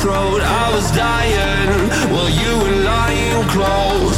throat. I was dying while you were lying close.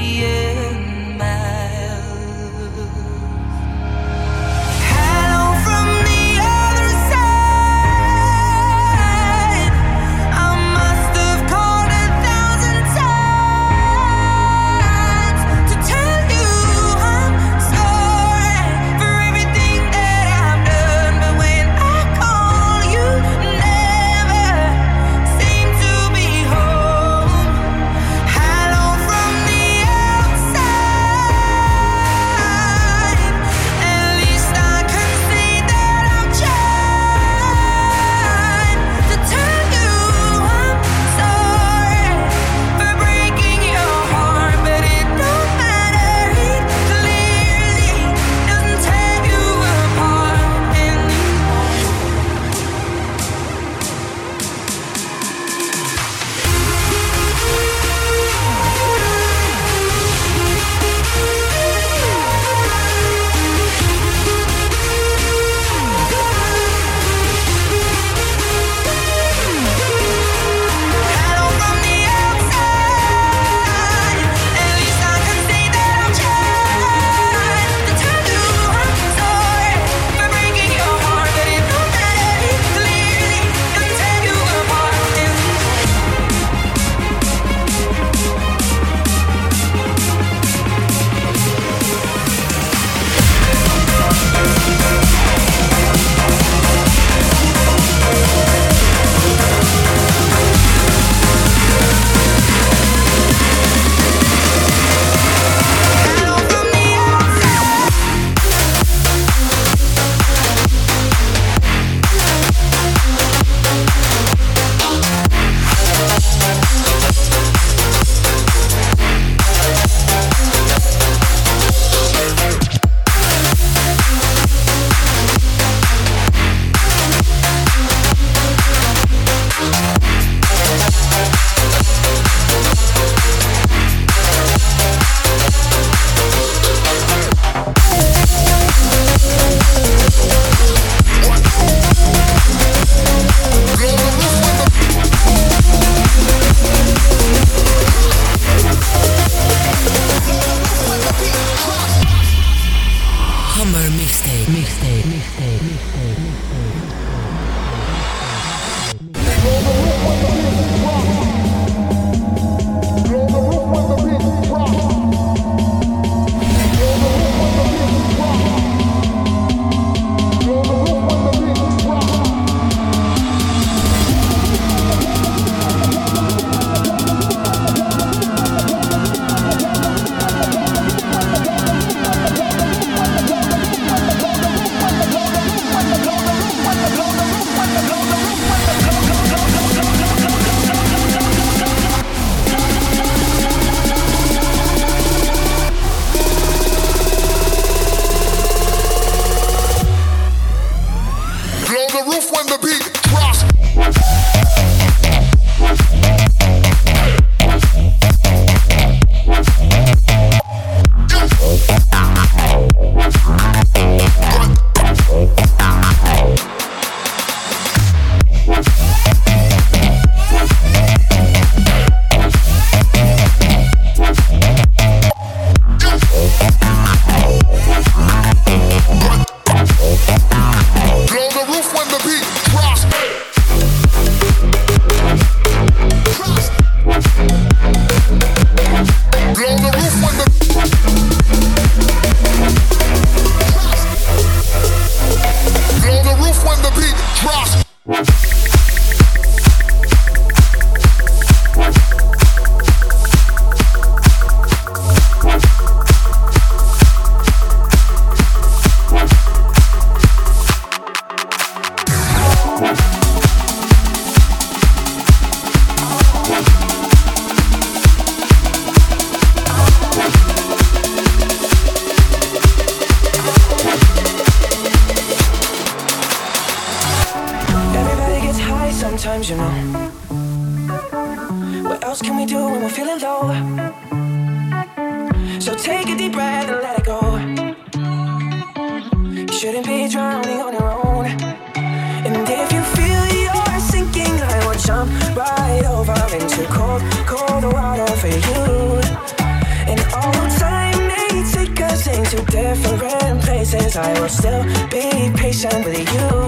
I will still be patient with you.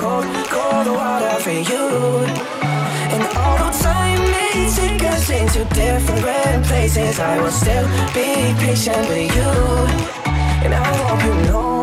cold, cold water for you. And although time may take us into different places, I will still be patient with you. And I hope you know.